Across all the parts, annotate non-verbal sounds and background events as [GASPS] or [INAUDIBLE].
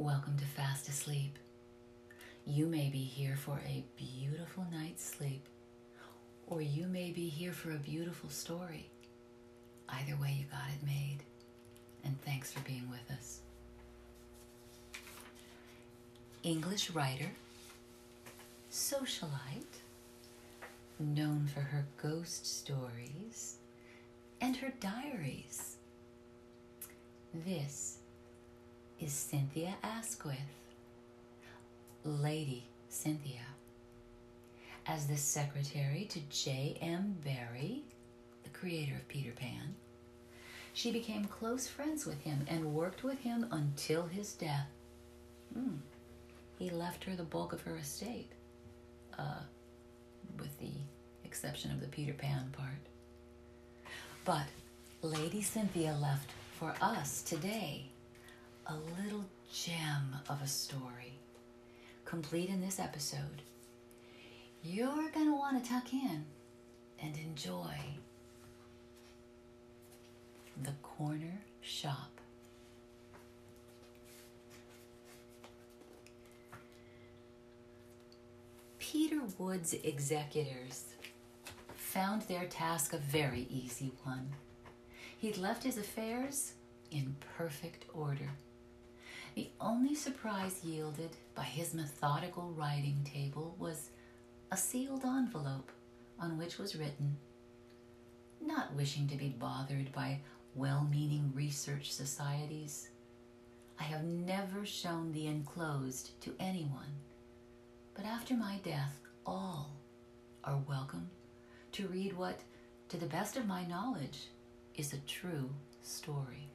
Welcome to Fast Asleep. You may be here for a beautiful night's sleep, or you may be here for a beautiful story. Either way, you got it made. And thanks for being with us. English writer, socialite, known for her ghost stories and her diaries. This is Cynthia Asquith, Lady Cynthia. As the secretary to J.M. Barrie, the creator of Peter Pan, she became close friends with him and worked with him until his death. Hmm. He left her the bulk of her estate, uh, with the exception of the Peter Pan part. But Lady Cynthia left for us today a little gem of a story, complete in this episode. You're going to want to tuck in and enjoy the corner shop. Peter Wood's executors found their task a very easy one. He'd left his affairs in perfect order. The only surprise yielded by his methodical writing table was a sealed envelope on which was written, Not wishing to be bothered by well meaning research societies, I have never shown the enclosed to anyone, but after my death, all are welcome to read what, to the best of my knowledge, is a true story.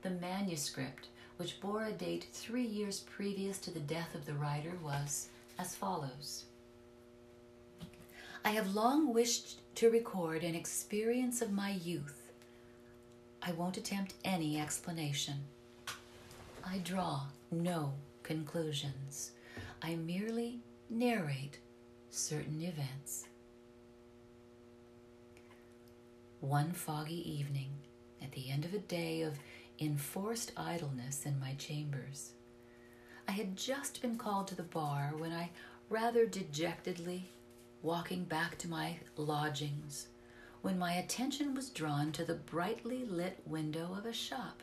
The manuscript, which bore a date three years previous to the death of the writer, was as follows I have long wished to record an experience of my youth. I won't attempt any explanation. I draw no conclusions. I merely narrate certain events. One foggy evening, at the end of a day of enforced idleness in my chambers, I had just been called to the bar when I, rather dejectedly, walking back to my lodgings, when my attention was drawn to the brightly lit window of a shop.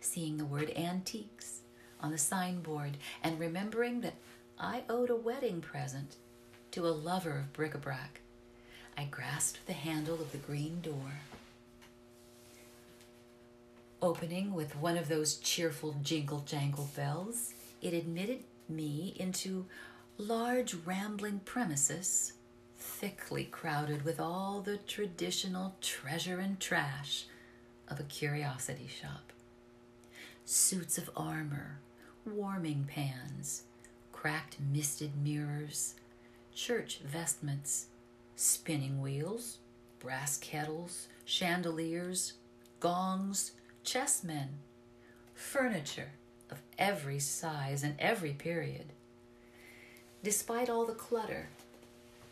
Seeing the word antiques on the signboard and remembering that I owed a wedding present to a lover of bric a brac, I grasped the handle of the green door. Opening with one of those cheerful jingle jangle bells, it admitted me into large rambling premises, thickly crowded with all the traditional treasure and trash of a curiosity shop. Suits of armor, warming pans, cracked misted mirrors, church vestments, spinning wheels, brass kettles, chandeliers, gongs, chessmen, furniture of every size and every period. Despite all the clutter,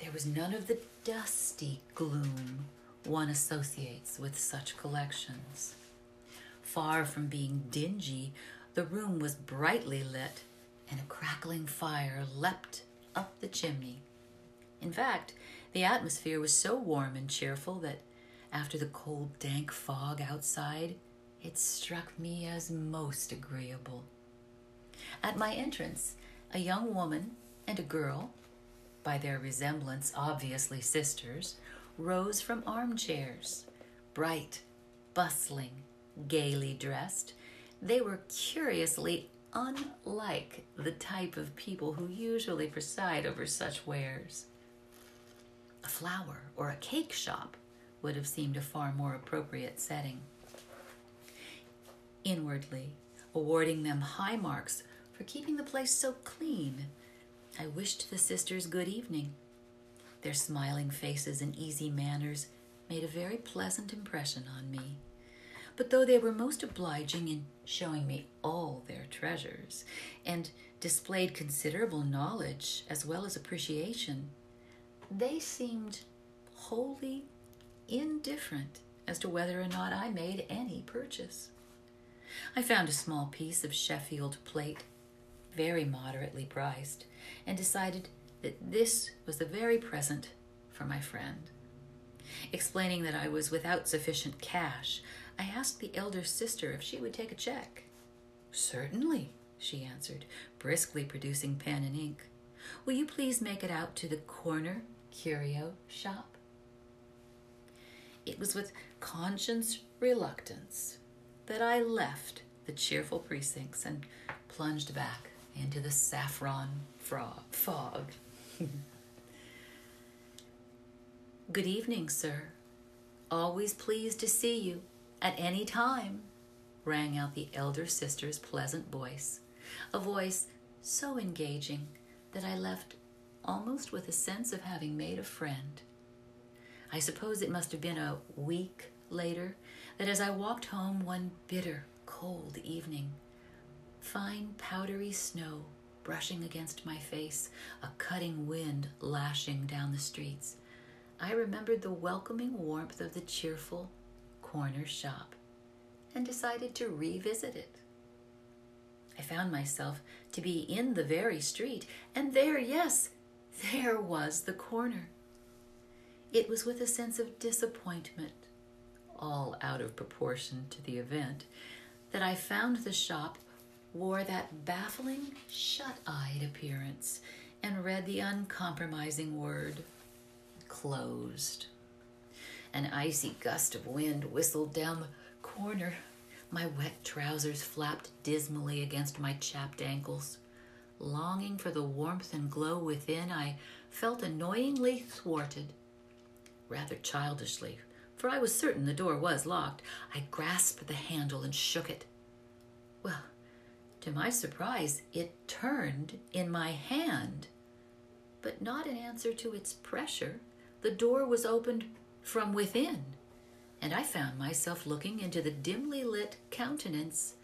there was none of the dusty gloom one associates with such collections. Far from being dingy, the room was brightly lit, and a crackling fire leapt up the chimney. In fact, the atmosphere was so warm and cheerful that after the cold, dank fog outside, it struck me as most agreeable. At my entrance, a young woman and a girl, by their resemblance obviously sisters, rose from armchairs. Bright, bustling, gaily dressed, they were curiously unlike the type of people who usually preside over such wares. A flower or a cake shop would have seemed a far more appropriate setting. Inwardly, awarding them high marks for keeping the place so clean, I wished the sisters good evening. Their smiling faces and easy manners made a very pleasant impression on me. But though they were most obliging in showing me all their treasures, and displayed considerable knowledge as well as appreciation, they seemed wholly indifferent as to whether or not I made any purchase. I found a small piece of Sheffield plate, very moderately priced, and decided that this was the very present for my friend. Explaining that I was without sufficient cash, I asked the elder sister if she would take a check. Certainly, she answered, briskly producing pen and ink. Will you please make it out to the corner curio shop? It was with conscience reluctance that I left the cheerful precincts and plunged back into the saffron frog, fog. [LAUGHS] Good evening, sir. Always pleased to see you at any time, rang out the elder sister's pleasant voice, a voice so engaging that I left almost with a sense of having made a friend. I suppose it must have been a week later that as I walked home one bitter, cold evening, fine powdery snow brushing against my face, a cutting wind lashing down the streets, I remembered the welcoming warmth of the cheerful corner shop and decided to revisit it. I found myself to be in the very street, and there, yes, there was the corner. It was with a sense of disappointment, all out of proportion to the event, that I found the shop wore that baffling, shut eyed appearance and read the uncompromising word closed. An icy gust of wind whistled down the corner. My wet trousers flapped dismally against my chapped ankles. Longing for the warmth and glow within, I felt annoyingly thwarted. Rather childishly, for I was certain the door was locked, I grasped the handle and shook it. Well, to my surprise, it turned in my hand, but not in answer to its pressure the door was opened from within, and I found myself looking into the dimly lit countenance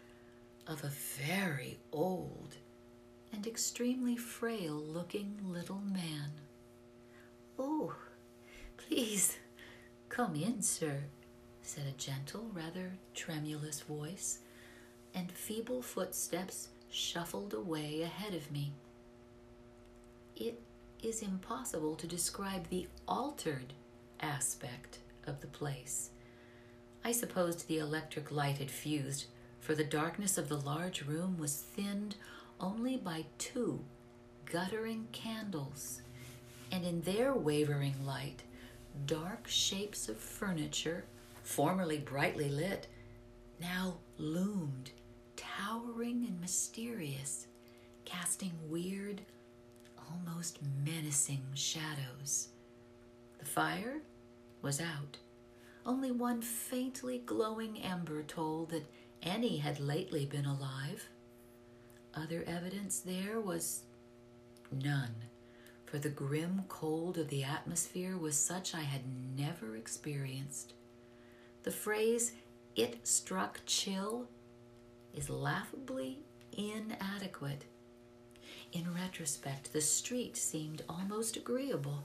of a very old and extremely frail looking little man. Oh, please come in, sir, said a gentle, rather tremulous voice, and feeble footsteps shuffled away ahead of me. It is impossible to describe the altered aspect of the place. I supposed the electric light had fused, for the darkness of the large room was thinned only by two guttering candles, and in their wavering light, dark shapes of furniture, formerly brightly lit, now loomed, towering and mysterious, casting weird, almost menacing shadows. The fire was out. Only one faintly glowing ember told that Annie had lately been alive. Other evidence there was none, for the grim cold of the atmosphere was such I had never experienced. The phrase, it struck chill, is laughably inadequate. In retrospect, the street seemed almost agreeable.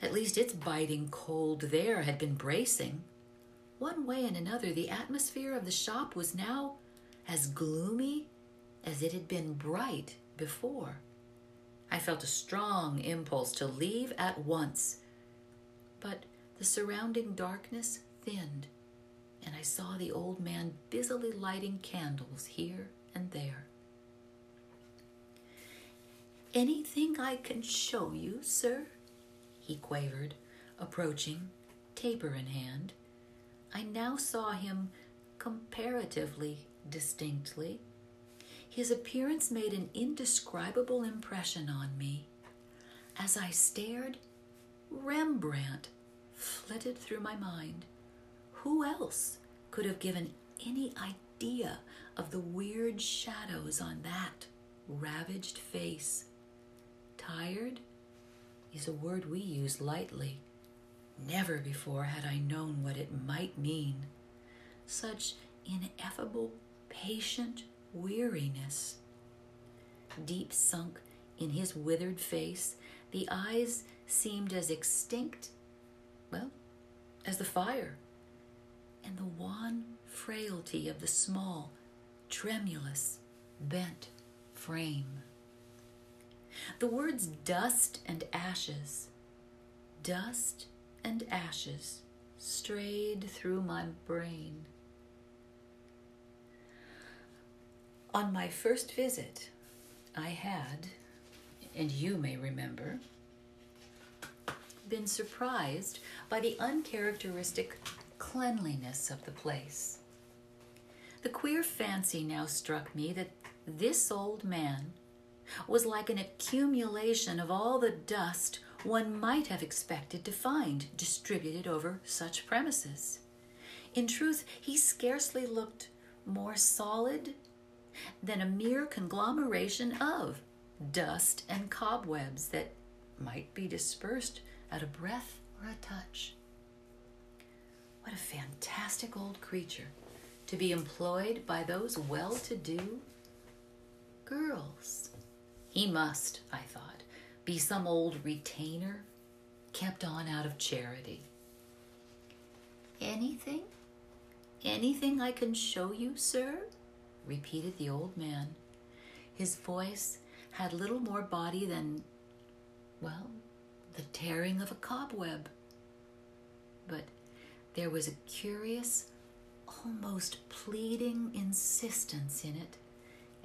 At least its biting cold there had been bracing. One way and another, the atmosphere of the shop was now as gloomy as it had been bright before. I felt a strong impulse to leave at once, but the surrounding darkness thinned, and I saw the old man busily lighting candles here and there. Anything I can show you, sir? he quavered, approaching, taper in hand. I now saw him comparatively distinctly. His appearance made an indescribable impression on me. As I stared, Rembrandt flitted through my mind. Who else could have given any idea of the weird shadows on that ravaged face? Tired is a word we use lightly. Never before had I known what it might mean. Such ineffable, patient weariness. Deep sunk in his withered face, the eyes seemed as extinct, well, as the fire, and the wan frailty of the small, tremulous, bent frame. The words dust and ashes, dust and ashes strayed through my brain. On my first visit, I had, and you may remember, been surprised by the uncharacteristic cleanliness of the place. The queer fancy now struck me that this old man was like an accumulation of all the dust one might have expected to find distributed over such premises. In truth, he scarcely looked more solid than a mere conglomeration of dust and cobwebs that might be dispersed at a breath or a touch. What a fantastic old creature to be employed by those well to do girls. He must, I thought, be some old retainer kept on out of charity. Anything? Anything I can show you, sir? Repeated the old man. His voice had little more body than, well, the tearing of a cobweb. But there was a curious, almost pleading insistence in it,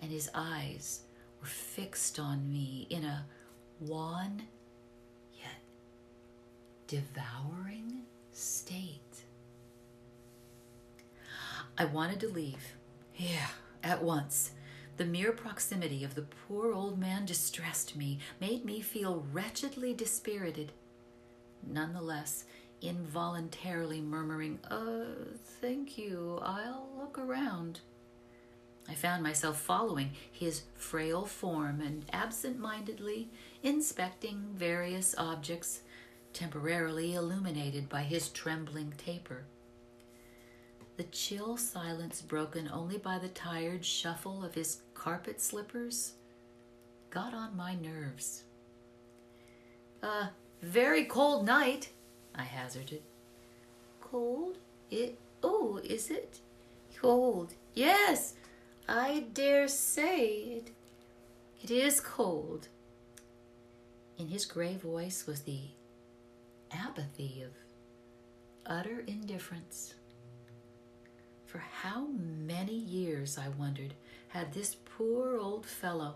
and his eyes were fixed on me in a wan yet devouring state. I wanted to leave. Yeah, at once. The mere proximity of the poor old man distressed me, made me feel wretchedly dispirited. Nonetheless, involuntarily murmuring, Uh, thank you, I'll look around. I found myself following his frail form and absent mindedly inspecting various objects temporarily illuminated by his trembling taper. The chill silence, broken only by the tired shuffle of his carpet slippers, got on my nerves. A very cold night, I hazarded. Cold? It. Oh, is it? Cold. Yes, I dare say it. It is cold. In his gray voice was the apathy of utter indifference. For how many years, I wondered, had this poor old fellow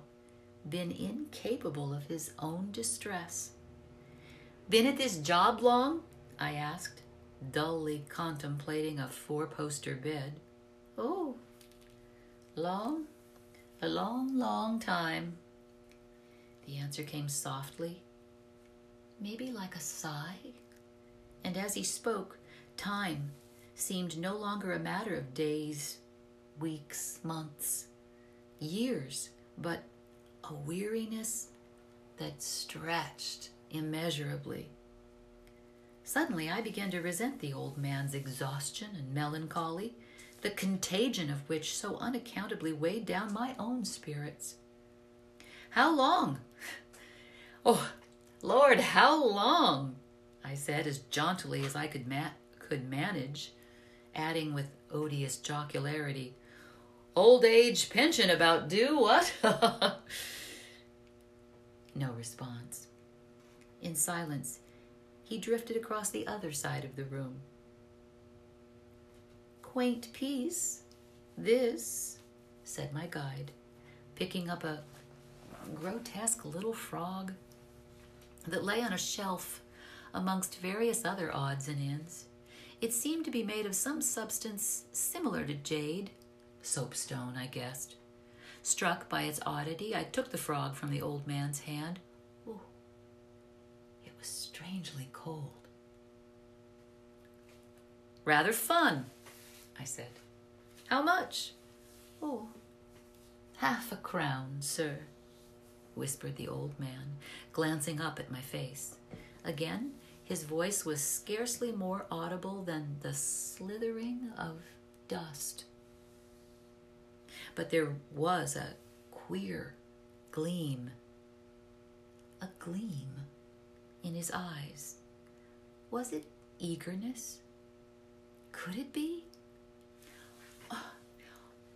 been incapable of his own distress? Been at this job long? I asked, dully contemplating a four poster bed. Oh, long, a long, long time. The answer came softly, maybe like a sigh. And as he spoke, time seemed no longer a matter of days, weeks, months, years, but a weariness that stretched immeasurably. Suddenly, I began to resent the old man's exhaustion and melancholy, the contagion of which so unaccountably weighed down my own spirits. How long? [LAUGHS] Oh, Lord, how long? I said as jauntily as I could, ma- could manage adding with odious jocularity, Old age pension about due, what? [LAUGHS] no response. In silence, he drifted across the other side of the room. Quaint piece, this, said my guide, picking up a grotesque little frog that lay on a shelf amongst various other odds and ends. It seemed to be made of some substance similar to jade, soapstone, I guessed. Struck by its oddity, I took the frog from the old man's hand. Ooh, it was strangely cold. Rather fun, I said. How much? Oh, half a crown, sir, whispered the old man, glancing up at my face. Again, his voice was scarcely more audible than the slithering of dust. But there was a queer gleam, a gleam in his eyes. Was it eagerness? Could it be? Oh,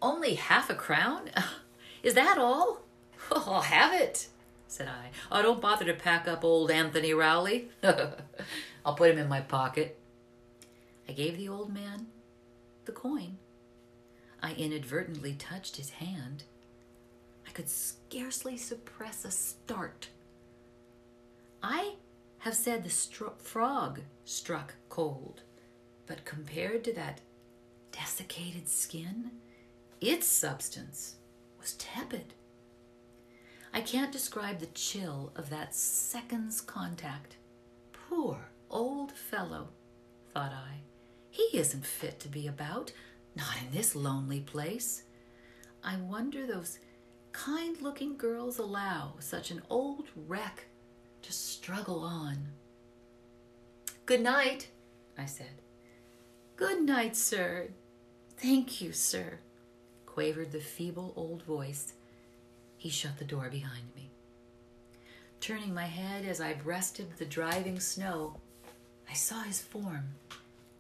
only half a crown? [LAUGHS] Is that all? Oh, [LAUGHS] I'll have it, said I. Oh, don't bother to pack up old Anthony Rowley. [LAUGHS] I'll put him in my pocket. I gave the old man the coin. I inadvertently touched his hand. I could scarcely suppress a start. I have said the stro- frog struck cold, but compared to that desiccated skin, its substance was tepid. I can't describe the chill of that second's contact. Poor old fellow, thought I. He isn't fit to be about, not in this lonely place. I wonder those kind looking girls allow such an old wreck to struggle on. Good night, I said. Good night, sir. Thank you, sir, quavered the feeble old voice. He shut the door behind me. Turning my head as I breasted the driving snow, I saw his form,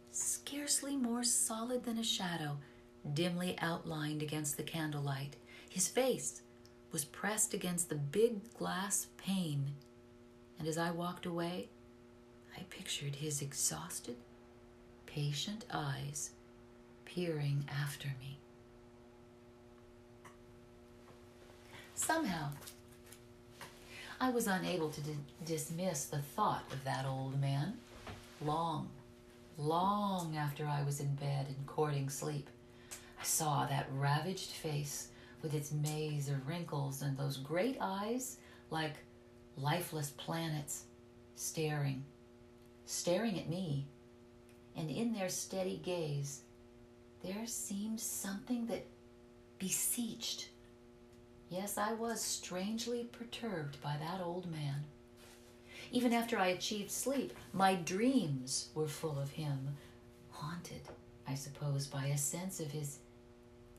scarcely more solid than a shadow, dimly outlined against the candlelight. His face was pressed against the big glass pane, and as I walked away, I pictured his exhausted, patient eyes peering after me. Somehow, I was unable to dismiss the thought of that old man long, long after I was in bed and courting sleep. I saw that ravaged face with its maze of wrinkles and those great eyes like lifeless planets staring, staring at me. And in their steady gaze, there seemed something that beseeched. Yes, I was strangely perturbed by that old man. Even after I achieved sleep, my dreams were full of him, haunted, I suppose, by a sense of his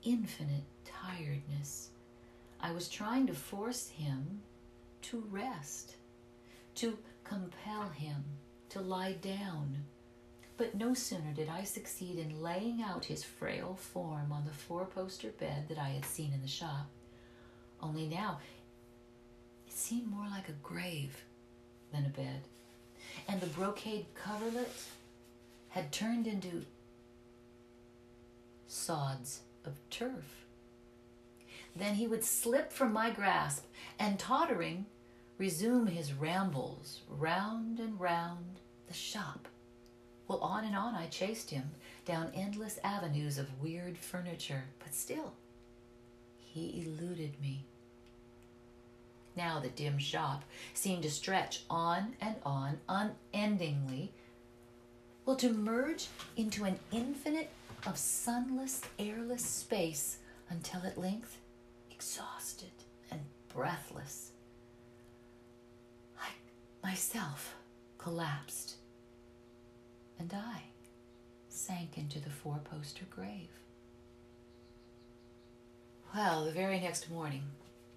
infinite tiredness. I was trying to force him to rest, to compel him to lie down. But no sooner did I succeed in laying out his frail form on the four poster bed that I had seen in the shop, only now it seemed more like a grave than a bed, and the brocade coverlet had turned into sods of turf. Then he would slip from my grasp and, tottering, resume his rambles round and round the shop. Well, on and on I chased him down endless avenues of weird furniture, but still, he eluded me. Now the dim shop seemed to stretch on and on unendingly, well, to merge into an infinite of sunless, airless space until at length, exhausted and breathless, I myself collapsed and I sank into the four poster grave. Well, the very next morning,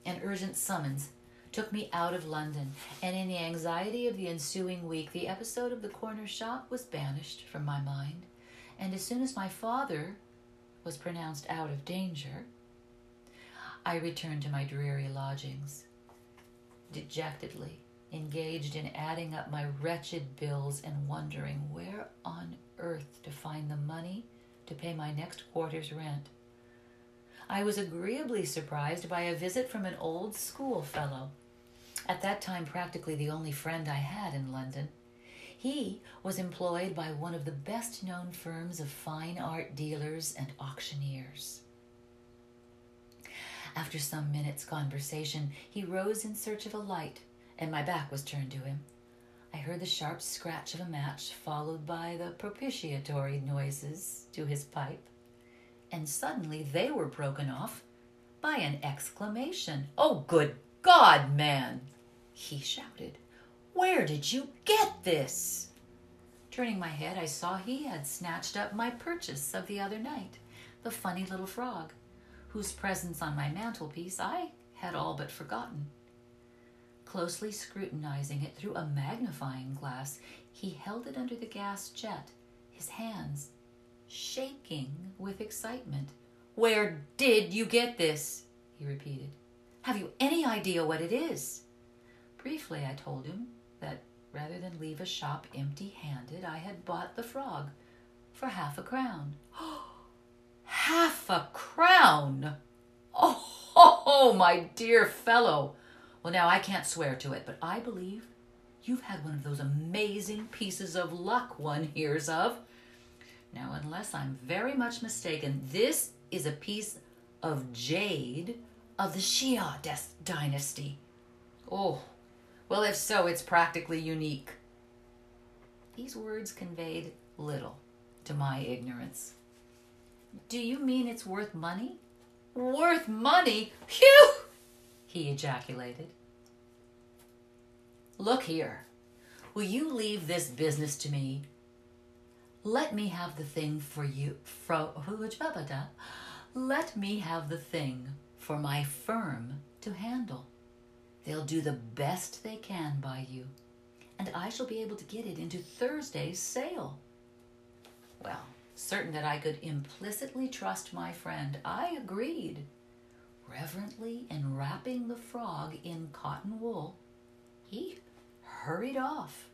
an urgent summons took me out of London, and in the anxiety of the ensuing week, the episode of the corner shop was banished from my mind. And as soon as my father was pronounced out of danger, I returned to my dreary lodgings, dejectedly engaged in adding up my wretched bills and wondering where on earth to find the money to pay my next quarter's rent. I was agreeably surprised by a visit from an old schoolfellow at that time practically the only friend I had in London. He was employed by one of the best known firms of fine art dealers and auctioneers. After some minutes' conversation, he rose in search of a light, and my back was turned to him. I heard the sharp scratch of a match, followed by the propitiatory noises to his pipe, and suddenly they were broken off by an exclamation. Oh, good God, man! He shouted. Where did you get this? Turning my head, I saw he had snatched up my purchase of the other night, the funny little frog, whose presence on my mantelpiece I had all but forgotten. Closely scrutinizing it through a magnifying glass, he held it under the gas jet, his hands shaking with excitement, Where did you get this? he repeated. Have you any idea what it is? Briefly, I told him that rather than leave a shop empty handed, I had bought the frog for half a crown. [GASPS] half a crown! Oh, oh, [LAUGHS] my dear fellow. Well, now I can't swear to it, but I believe you've had one of those amazing pieces of luck one hears of. Now, unless I'm very much mistaken, this is a piece of jade of the Xia dynasty. Oh, well, if so, it's practically unique. These words conveyed little to my ignorance. Do you mean it's worth money? Worth money? Phew! he ejaculated. Look here. Will you leave this business to me? Let me have the thing for you. Fro, let me have the thing for my firm to handle. They'll do the best they can by you, and I shall be able to get it into Thursday's sale. Well, certain that I could implicitly trust my friend, I agreed. Reverently enwrapping the frog in cotton wool, he hurried off.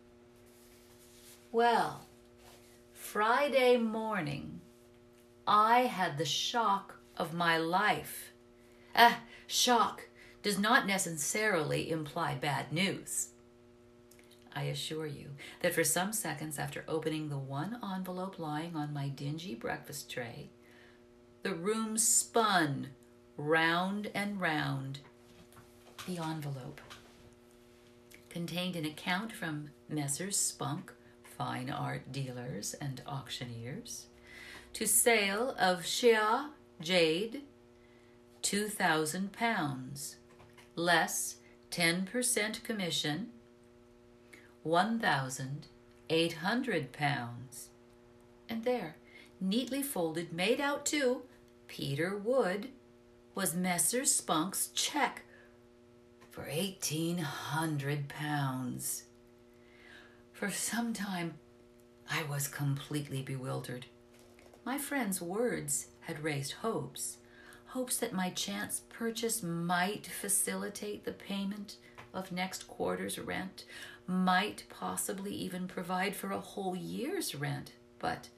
Well, Friday morning, I had the shock of my life. Ah, shock does not necessarily imply bad news. I assure you that for some seconds after opening the one envelope lying on my dingy breakfast tray, the room spun round and round. The envelope contained an account from Messrs. Spink, fine art dealers and auctioneers, to sale of Xia jade, two thousand pounds less 10% commission, 1,800 pounds. And there, neatly folded, made out to Peter Wood, was Messrs. Spink's check for 1,800 pounds. For some time, I was completely bewildered. My friend's words had raised hopes hopes that my chance purchase might facilitate the payment of next quarter's rent, might possibly even provide for a whole year's rent, but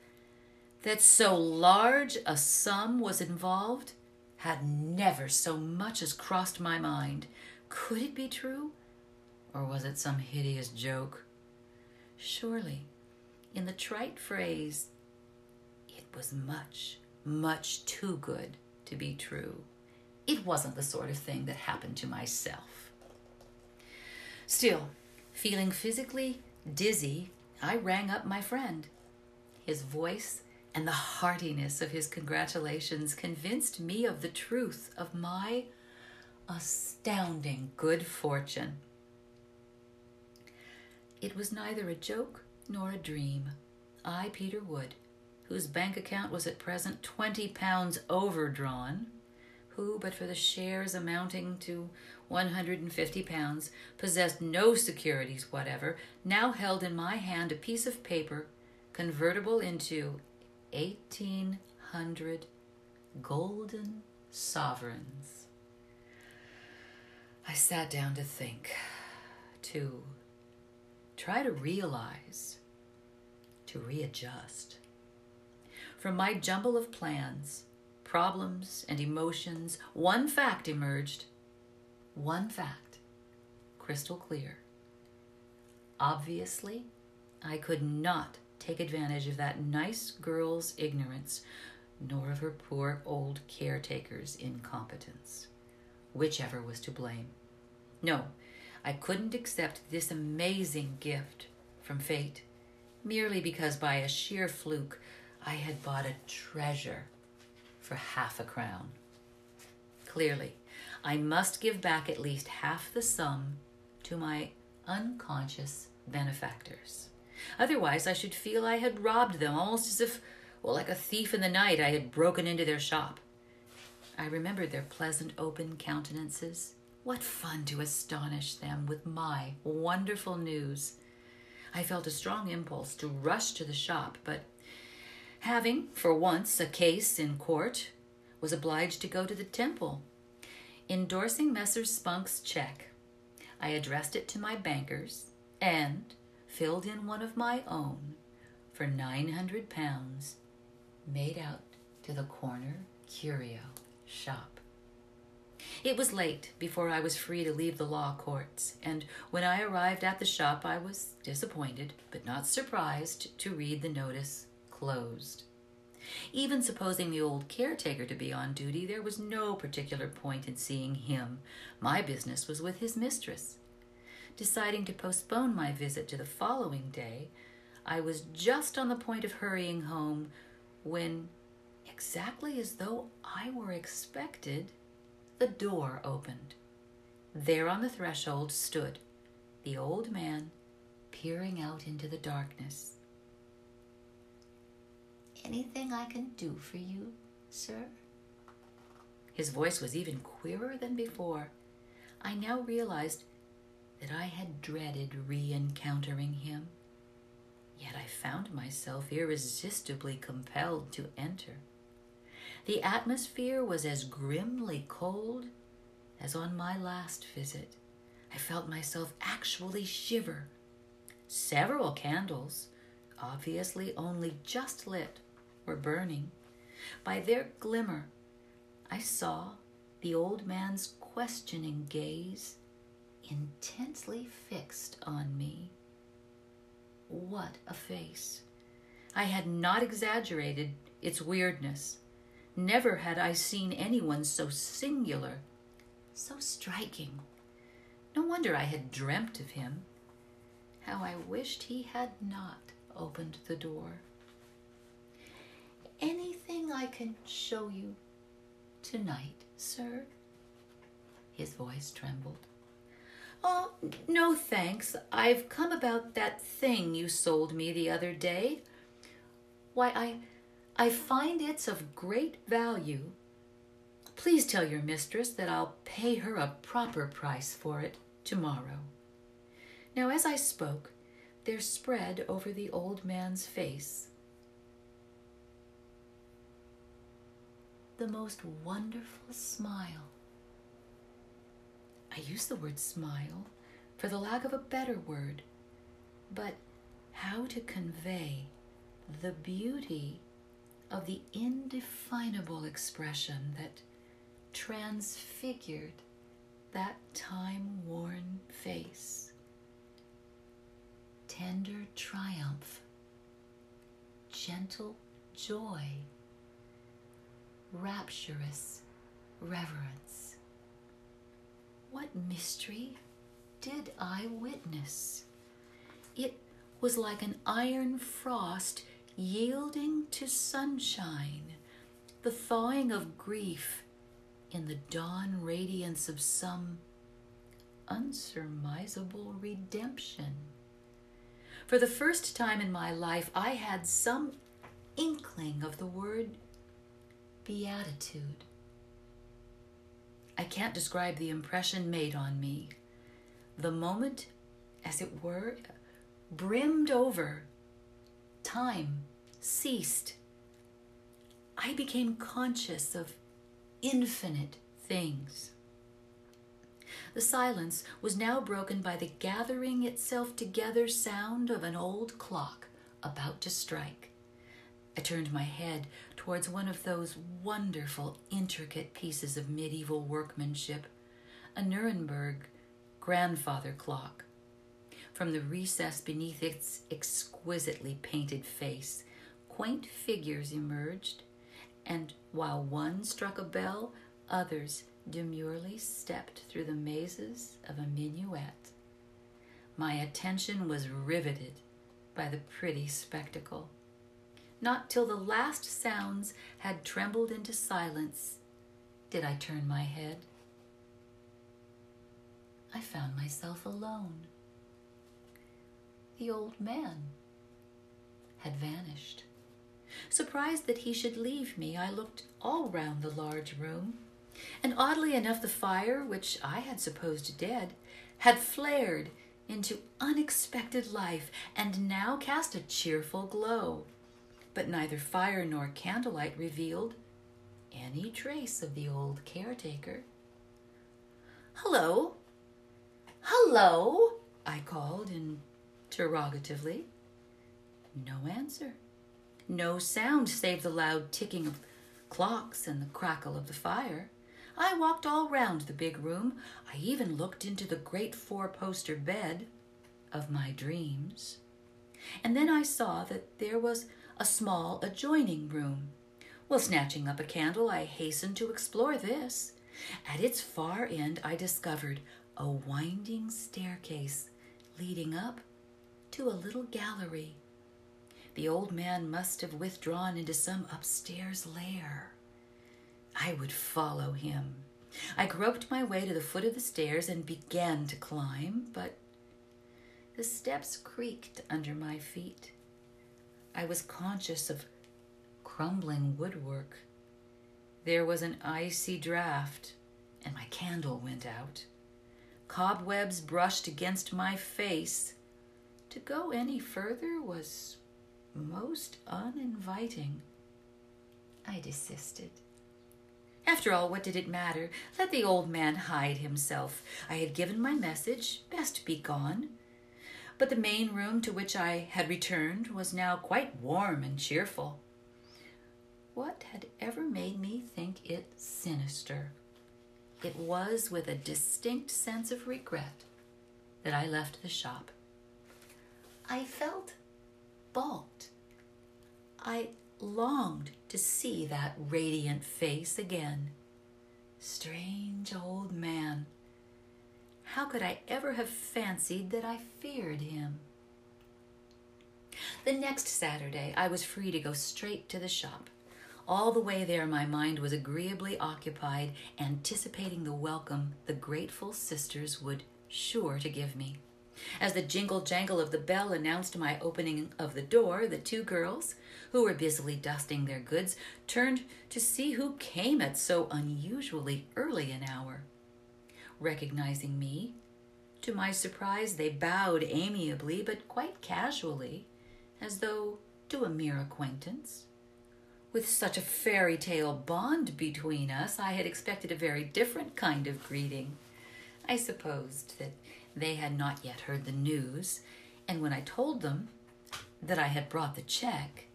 that so large a sum was involved had never so much as crossed my mind. Could it be true? Or was it some hideous joke? Surely, in the trite phrase, it was much, much too good to be true. It wasn't the sort of thing that happened to myself. Still, feeling physically dizzy, I rang up my friend. His voice and the heartiness of his congratulations convinced me of the truth of my astounding good fortune. It was neither a joke nor a dream. I, Peter Wood, whose bank account was at present 20 pounds overdrawn, who, but for the shares amounting to 150 pounds, possessed no securities whatever, now held in my hand a piece of paper convertible into 1800 golden sovereigns. I sat down to think, to try to realize, to readjust. From my jumble of plans, problems, and emotions, one fact emerged. One fact, crystal clear. Obviously, I could not take advantage of that nice girl's ignorance, nor of her poor old caretaker's incompetence, whichever was to blame. No, I couldn't accept this amazing gift from fate merely because by a sheer fluke I had bought a treasure for half a crown. Clearly, I must give back at least half the sum to my unconscious benefactors. Otherwise, I should feel I had robbed them, almost as if, well, like a thief in the night, I had broken into their shop. I remembered their pleasant, open countenances. What fun to astonish them with my wonderful news! I felt a strong impulse to rush to the shop, but Having, for once, a case in court, was obliged to go to the temple. Endorsing Messrs. Spink's check, I addressed it to my bankers and filled in one of my own for 900 pounds, made out to the corner curio shop. It was late before I was free to leave the law courts, and when I arrived at the shop, I was disappointed, but not surprised, to read the notice closed. Even supposing the old caretaker to be on duty, there was no particular point in seeing him. My business was with his mistress. Deciding to postpone my visit to the following day, I was just on the point of hurrying home when, exactly as though I were expected, the door opened. There on the threshold stood the old man peering out into the darkness. Anything I can do for you, sir? His voice was even queerer than before. I now realized that I had dreaded re encountering him. Yet I found myself irresistibly compelled to enter. The atmosphere was as grimly cold as on my last visit. I felt myself actually shiver. Several candles, obviously only just lit, were burning. By their glimmer, I saw the old man's questioning gaze intensely fixed on me. What a face! I had not exaggerated its weirdness. Never had I seen anyone so singular, so striking. No wonder I had dreamt of him. How I wished he had not opened the door. Anything I can show you tonight, sir? His voice trembled. Oh, no thanks. I've come about that thing you sold me the other day. Why, I I find it's of great value. Please tell your mistress that I'll pay her a proper price for it tomorrow. Now, as I spoke, there spread over the old man's face the most wonderful smile. I use the word smile for the lack of a better word, but how to convey the beauty of the indefinable expression that transfigured that time worn face. Tender triumph, gentle joy, rapturous reverence. What mystery did I witness? It was like an iron frost yielding to sunshine, the thawing of grief in the dawn radiance of some unsurmisable redemption. For the first time in my life, I had some inkling of the word beatitude. I can't describe the impression made on me. The moment, as it were, brimmed over time ceased. I became conscious of infinite things. The silence was now broken by the gathering itself together sound of an old clock about to strike. I turned my head towards one of those wonderful, intricate pieces of medieval workmanship, a Nuremberg grandfather clock from the recess beneath its exquisitely painted face, quaint figures emerged, and while one struck a bell, others demurely stepped through the mazes of a minuet. My attention was riveted by the pretty spectacle. Not till the last sounds had trembled into silence did I turn my head. I found myself alone the old man had vanished. Surprised that he should leave me, I looked all round the large room, and oddly enough, the fire, which I had supposed dead, had flared into unexpected life and now cast a cheerful glow. But neither fire nor candlelight revealed any trace of the old caretaker. Hello! Hello! I called interrogatively. No answer. No sound save the loud ticking of clocks and the crackle of the fire. I walked all round the big room. I even looked into the great four poster bed of my dreams. And then I saw that there was a small adjoining room. Well, snatching up a candle, I hastened to explore this. At its far end, I discovered a winding staircase leading up to a little gallery. The old man must have withdrawn into some upstairs lair. I would follow him. I groped my way to the foot of the stairs and began to climb, but the steps creaked under my feet. I was conscious of crumbling woodwork. There was an icy draft, and my candle went out. Cobwebs brushed against my face. To go any further was most uninviting. I desisted. After all, what did it matter? Let the old man hide himself. I had given my message, best be gone. But the main room to which I had returned was now quite warm and cheerful. What had ever made me think it sinister? It was with a distinct sense of regret that I left the shop. I felt balked. I longed to see that radiant face again. Strange old man. How could I ever have fancied that I feared him? The next Saturday, I was free to go straight to the shop. All the way there, my mind was agreeably occupied, anticipating the welcome the grateful sisters would sure to give me. As the jingle jangle of the bell announced my opening of the door, the two girls, who were busily dusting their goods, turned to see who came at so unusually early an hour. Recognizing me, to my surprise, they bowed amiably but quite casually, as though to a mere acquaintance. With such a fairy tale bond between us, I had expected a very different kind of greeting. I supposed that they had not yet heard the news, and when I told them that I had brought the check,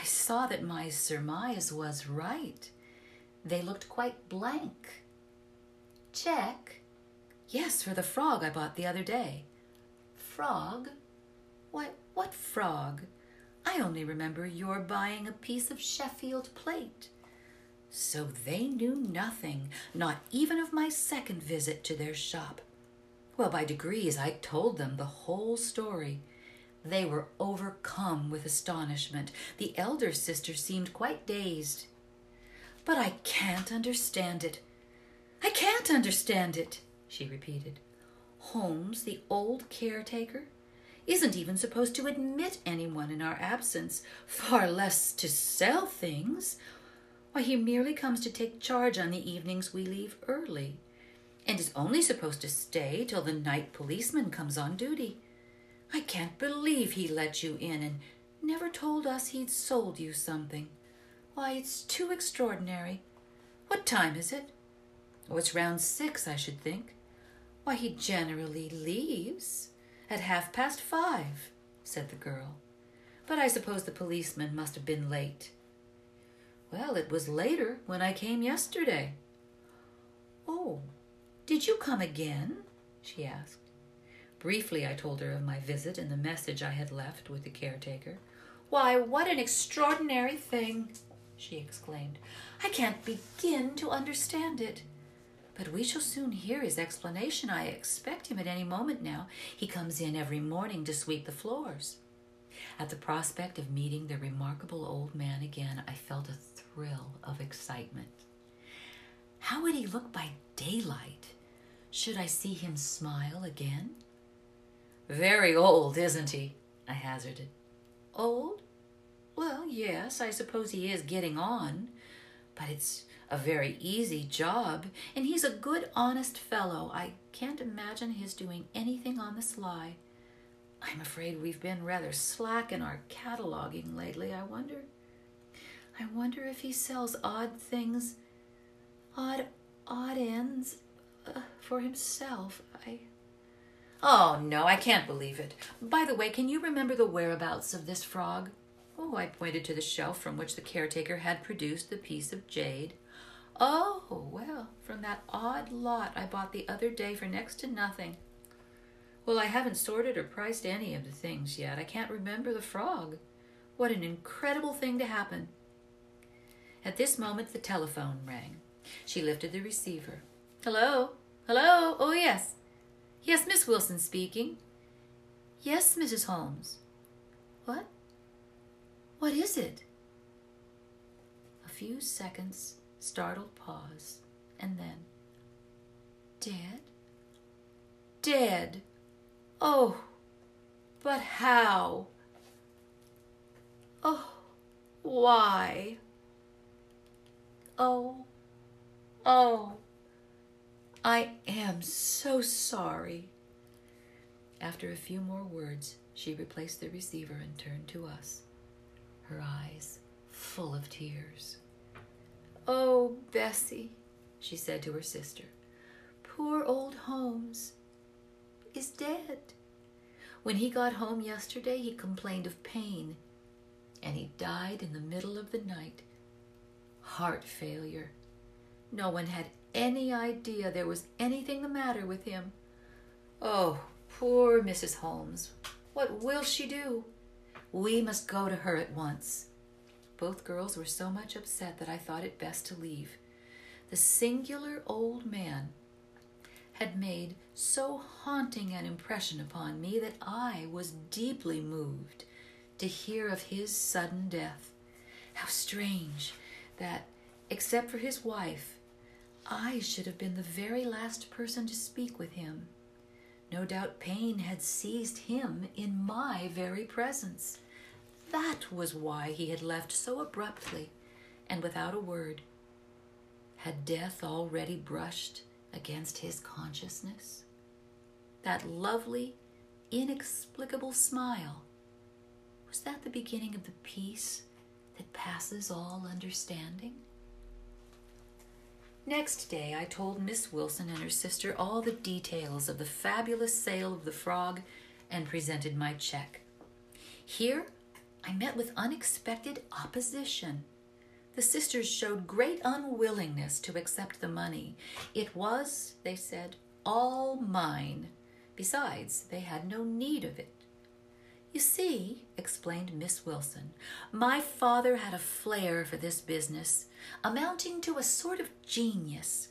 I saw that my surmise was right. They looked quite blank. Check? Yes, for the frog I bought the other day. Frog? Why, what frog? I only remember your buying a piece of Sheffield plate. So they knew nothing, not even of my second visit to their shop. Well, by degrees, I told them the whole story. They were overcome with astonishment. The elder sister seemed quite dazed. But I can't understand it. I can't understand it, she repeated. Holmes, the old caretaker, isn't even supposed to admit anyone in our absence, far less to sell things. Why, he merely comes to take charge on the evenings we leave early, and is only supposed to stay till the night policeman comes on duty. I can't believe he let you in and never told us he'd sold you something. Why, it's too extraordinary. What time is it? Oh, it's round six, I should think. Why, he generally leaves at half past five, said the girl. But I suppose the policeman must have been late. Well, it was later when I came yesterday. Oh, did you come again? she asked. Briefly, I told her of my visit and the message I had left with the caretaker. Why, what an extraordinary thing! she exclaimed. I can't begin to understand it. But we shall soon hear his explanation. I expect him at any moment now. He comes in every morning to sweep the floors. At the prospect of meeting the remarkable old man again, I felt a thrill of excitement. How would he look by daylight? Should I see him smile again? Very old, isn't he? I hazarded. Old? Well, yes, I suppose he is getting on, but it's a very easy job, and he's a good, honest fellow. I can't imagine his doing anything on the sly. I'm afraid we've been rather slack in our cataloging lately. I wonder. I wonder if he sells odd things odd, odd ends uh, for himself. I. Oh, no, I can't believe it. By the way, can you remember the whereabouts of this frog? Oh, I pointed to the shelf from which the caretaker had produced the piece of jade. Oh, well, from that odd lot I bought the other day for next to nothing. Well, I haven't sorted or priced any of the things yet. I can't remember the frog. What an incredible thing to happen. At this moment, the telephone rang. She lifted the receiver. Hello? Hello? Oh, yes. Yes, Miss Wilson speaking. Yes, Mrs. Holmes. What? What is it? A few seconds, startled pause, and then, Dead? Dead? Oh, but how? Oh, why? Oh, oh, I am so sorry. After a few more words, she replaced the receiver and turned to us, her eyes full of tears. Oh, Bessie, she said to her sister, poor old Holmes is dead. When he got home yesterday, he complained of pain, and he died in the middle of the night. Heart failure. No one had any idea there was anything the matter with him. Oh, poor Mrs. Holmes. What will she do? We must go to her at once. Both girls were so much upset that I thought it best to leave. The singular old man had made so haunting an impression upon me that I was deeply moved to hear of his sudden death. How strange that, except for his wife, I should have been the very last person to speak with him. No doubt pain had seized him in my very presence. That was why he had left so abruptly and without a word. Had death already brushed against his consciousness? That lovely, inexplicable smile, was that the beginning of the peace that passes all understanding? Next day, I told Miss Wilson and her sister all the details of the fabulous sale of the frog and presented my check. Here, I met with unexpected opposition. The sisters showed great unwillingness to accept the money. It was, they said, all mine. Besides, they had no need of it. You see, explained Miss Wilson, my father had a flair for this business, amounting to a sort of genius.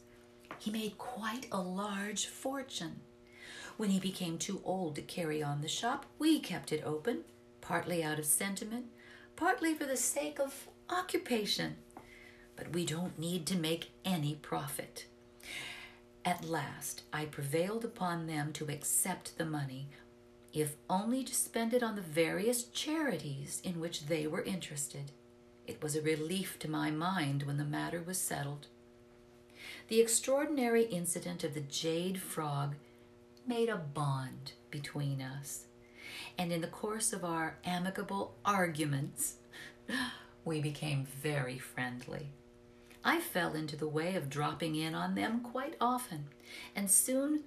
He made quite a large fortune. When he became too old to carry on the shop, we kept it open, partly out of sentiment, partly for the sake of occupation, but we don't need to make any profit. At last, I prevailed upon them to accept the money, if only to spend it on the various charities in which they were interested. It was a relief to my mind when the matter was settled. The extraordinary incident of the jade frog made a bond between us, and in the course of our amicable arguments, [GASPS] we became very friendly. I fell into the way of dropping in on them quite often, and soon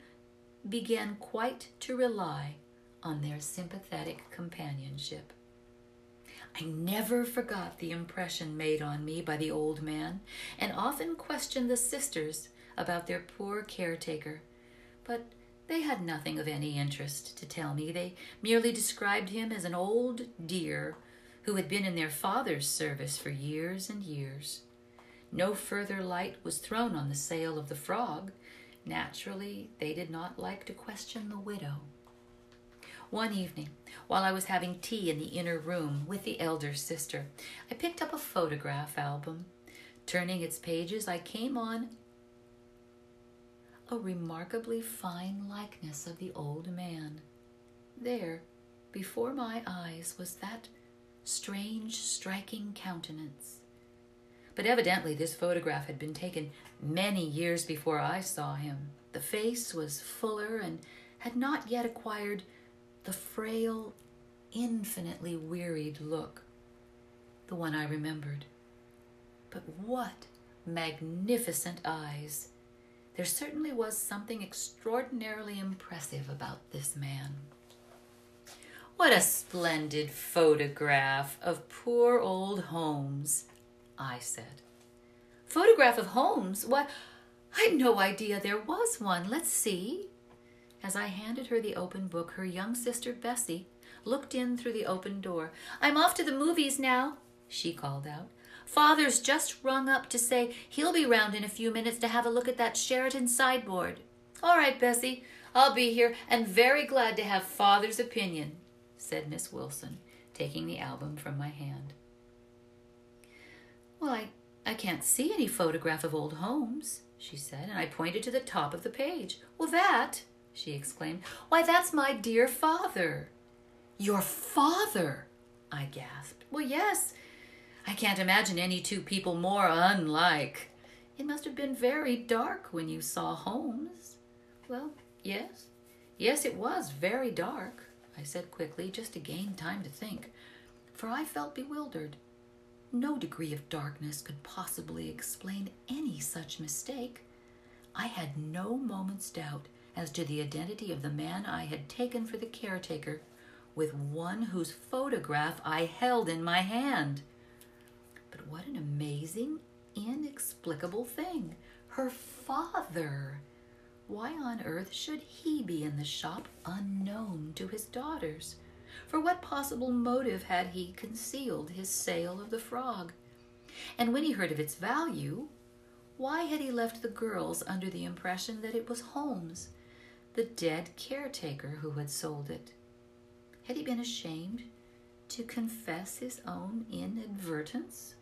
began quite to rely on their sympathetic companionship. I never forgot the impression made on me by the old man, and often questioned the sisters about their poor caretaker, but they had nothing of any interest to tell me. They merely described him as an old dear who had been in their father's service for years and years. No further light was thrown on the sale of the frog. Naturally, they did not like to question the widow. One evening, while I was having tea in the inner room with the elder sister, I picked up a photograph album. Turning its pages, I came on a remarkably fine likeness of the old man. There, before my eyes, was that strange, striking countenance. But evidently, this photograph had been taken many years before I saw him. The face was fuller and had not yet acquired the frail, infinitely wearied look, the one I remembered. But what magnificent eyes. There certainly was something extraordinarily impressive about this man. What a splendid photograph of poor old Holmes, I said. Photograph of Holmes? What? I'd no idea there was one. Let's see. As I handed her the open book, her young sister Bessie looked in through the open door. I'm off to the movies now, she called out. Father's just rung up to say he'll be round in a few minutes to have a look at that Sheraton sideboard. All right, Bessie, I'll be here and very glad to have Father's opinion said Miss Wilson, taking the album from my hand. Well, I, I can't see any photograph of old Holmes, she said, and I pointed to the top of the page. Well, that, she exclaimed, why, that's my dear father. Your father? I gasped. Well, yes. I can't imagine any two people more unlike. It must have been very dark when you saw Holmes. Well, yes. Yes, it was very dark. I said quickly, just to gain time to think, for I felt bewildered. No degree of darkness could possibly explain any such mistake. I had no moment's doubt as to the identity of the man I had taken for the caretaker with one whose photograph I held in my hand. What an amazing, inexplicable thing! Her father! Why on earth should he be in the shop unknown to his daughters? For what possible motive had he concealed his sale of the frog? And when he heard of its value, why had he left the girls under the impression that it was Holmes, the dead caretaker, who had sold it? Had he been ashamed to confess his own inadvertence?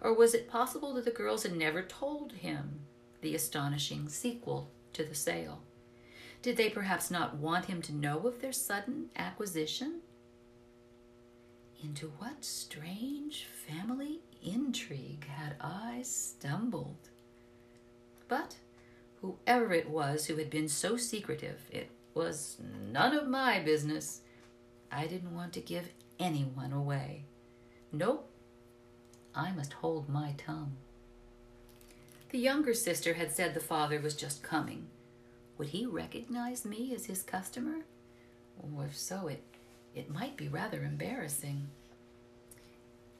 Or was it possible that the girls had never told him the astonishing sequel to the sale? Did they perhaps not want him to know of their sudden acquisition? Into what strange family intrigue had I stumbled? But whoever it was who had been so secretive, it was none of my business. I didn't want to give anyone away. Nope, I must hold my tongue. The younger sister had said the father was just coming. Would he recognize me as his customer? Or if so, it, it might be rather embarrassing.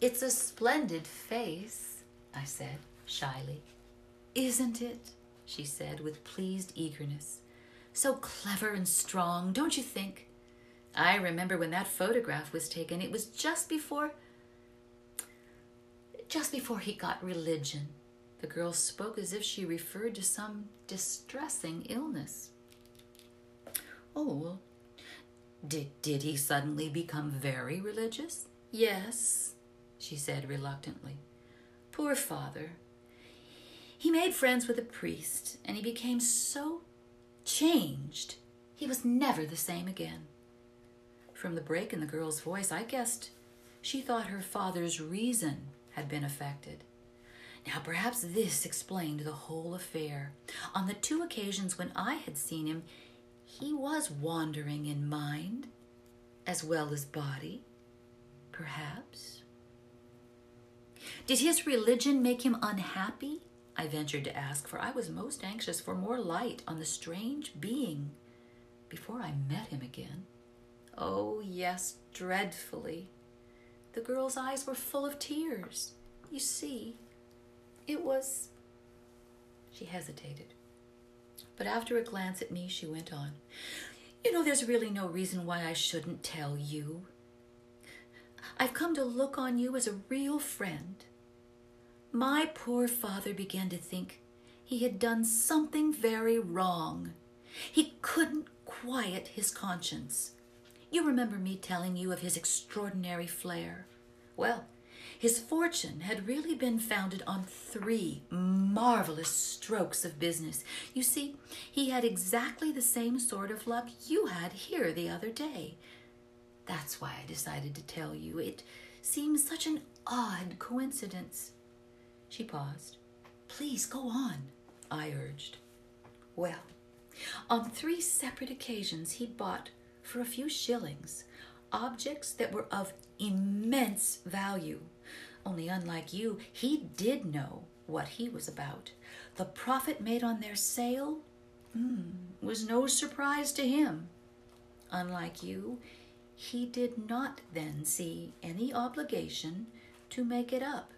It's a splendid face, I said shyly. Isn't it? she said with pleased eagerness. So clever and strong, don't you think? I remember when that photograph was taken. It was just before just before he got religion. The girl spoke as if she referred to some distressing illness. Oh, well, did, did he suddenly become very religious? Yes, she said reluctantly. Poor father. He made friends with a priest, and he became so changed he was never the same again. From the break in the girl's voice, I guessed she thought her father's reason had been affected. Now, perhaps this explained the whole affair. On the two occasions when I had seen him, he was wandering in mind as well as body, perhaps. Did his religion make him unhappy? I ventured to ask, for I was most anxious for more light on the strange being before I met him again. Oh, yes, dreadfully. The girl's eyes were full of tears. You see, it was. She hesitated. But after a glance at me, she went on. You know, there's really no reason why I shouldn't tell you. I've come to look on you as a real friend. My poor father began to think he had done something very wrong. He couldn't quiet his conscience. You remember me telling you of his extraordinary flair. Well, his fortune had really been founded on three marvelous strokes of business. You see, he had exactly the same sort of luck you had here the other day. That's why I decided to tell you. It seems such an odd coincidence. She paused. Please go on, I urged. Well, on three separate occasions he bought for a few shillings objects that were of immense value only unlike you, he did know what he was about. The profit made on their sale mm, was no surprise to him. Unlike you, he did not then see any obligation to make it up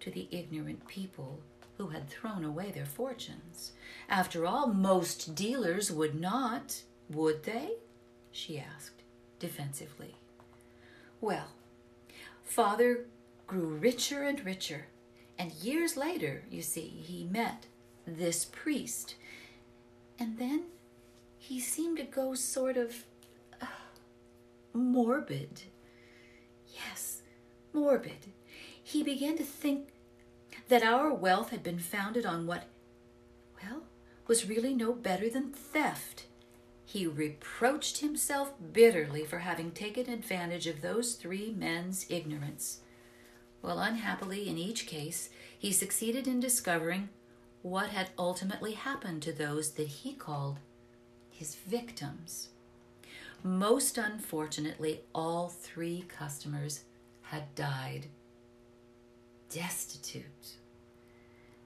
to the ignorant people who had thrown away their fortunes. After all, most dealers would not, would they? She asked defensively. Well, father grew richer and richer, and years later, you see, he met this priest. And then he seemed to go sort of uh, morbid. Yes, morbid. He began to think that our wealth had been founded on what, well, was really no better than theft. He reproached himself bitterly for having taken advantage of those three men's ignorance. Well, unhappily, in each case, he succeeded in discovering what had ultimately happened to those that he called his victims. Most unfortunately, all three customers had died destitute.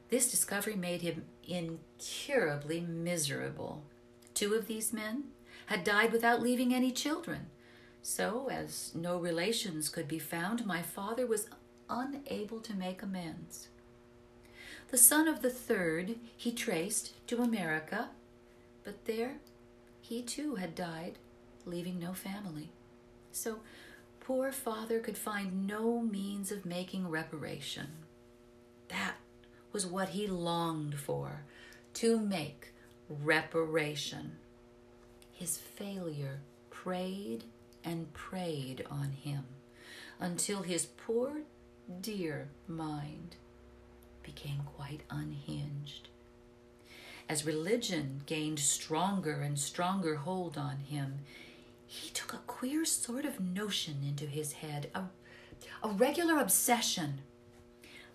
This discovery made him incurably miserable. Two of these men had died without leaving any children. So, as no relations could be found, my father was unable to make amends. The son of the third he traced to America, but there he too had died, leaving no family. So poor father could find no means of making reparation. That was what he longed for to make reparation. His failure preyed and preyed on him until his poor dear mind became quite unhinged. As religion gained stronger and stronger hold on him, he took a queer sort of notion into his head, a, a regular obsession.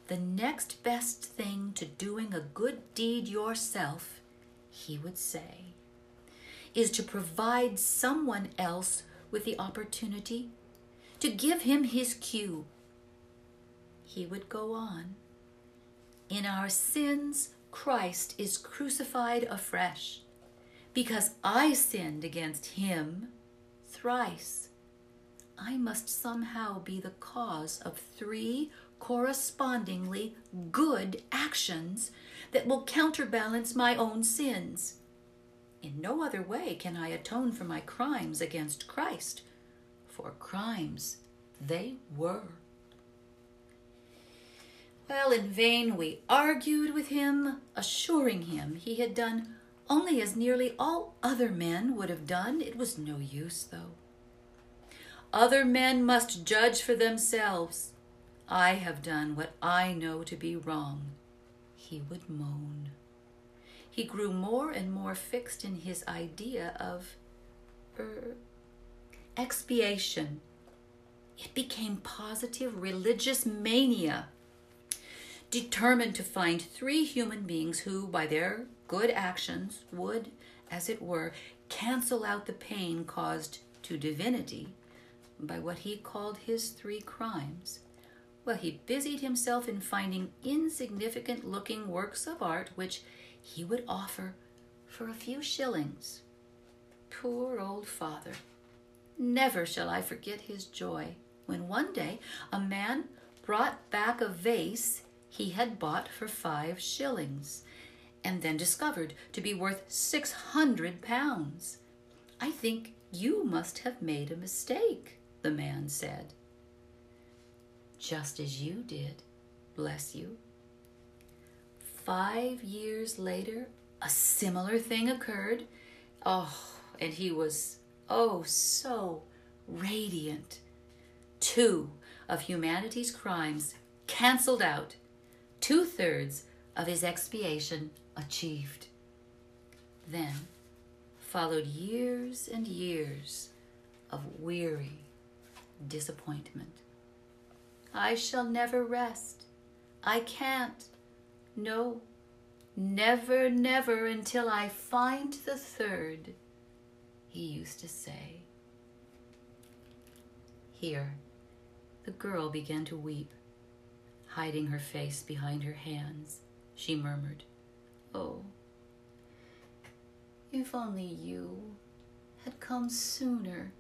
The next best thing to doing a good deed yourself, he would say, is to provide someone else with the opportunity to give him his cue he would go on. In our sins, Christ is crucified afresh. Because I sinned against him thrice, I must somehow be the cause of three correspondingly good actions that will counterbalance my own sins. In no other way can I atone for my crimes against Christ, for crimes they were. Well, in vain we argued with him, assuring him he had done only as nearly all other men would have done. It was no use, though. Other men must judge for themselves. I have done what I know to be wrong. He would moan. He grew more and more fixed in his idea of er, expiation. It became positive religious mania determined to find three human beings who, by their good actions, would, as it were, cancel out the pain caused to divinity by what he called his three crimes. Well, he busied himself in finding insignificant looking works of art which he would offer for a few shillings. Poor old father. Never shall I forget his joy when one day a man brought back a vase he had bought for five shillings, and then discovered to be worth six hundred pounds. I think you must have made a mistake, the man said. Just as you did, bless you. Five years later, a similar thing occurred. Oh, and he was, oh, so radiant. Two of humanity's crimes canceled out two thirds of his expiation achieved. Then followed years and years of weary disappointment. I shall never rest. I can't. No, never, never until I find the third, he used to say. Here, the girl began to weep hiding her face behind her hands she murmured. Oh, if only you had come sooner.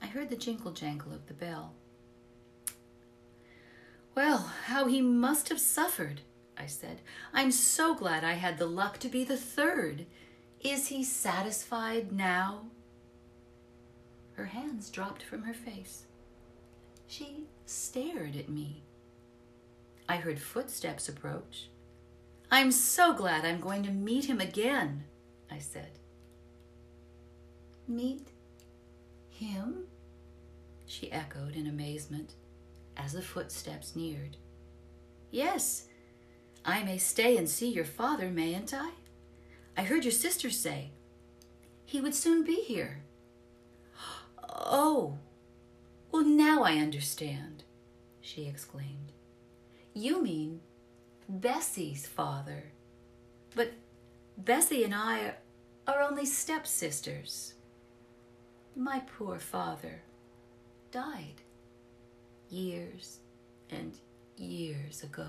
I heard the jingle jangle of the bell. Well, how he must have suffered, I said. I'm so glad I had the luck to be the third. Is he satisfied now? Her hands dropped from her face. She stared at me. I heard footsteps approach. I'm so glad I'm going to meet him again, I said. Meet him? She echoed in amazement as the footsteps neared. Yes, I may stay and see your father, mayn't I? I heard your sister say he would soon be here. [GASPS] Oh, well, now I understand, she exclaimed. You mean Bessie's father. But Bessie and I are only stepsisters. My poor father died years and years ago.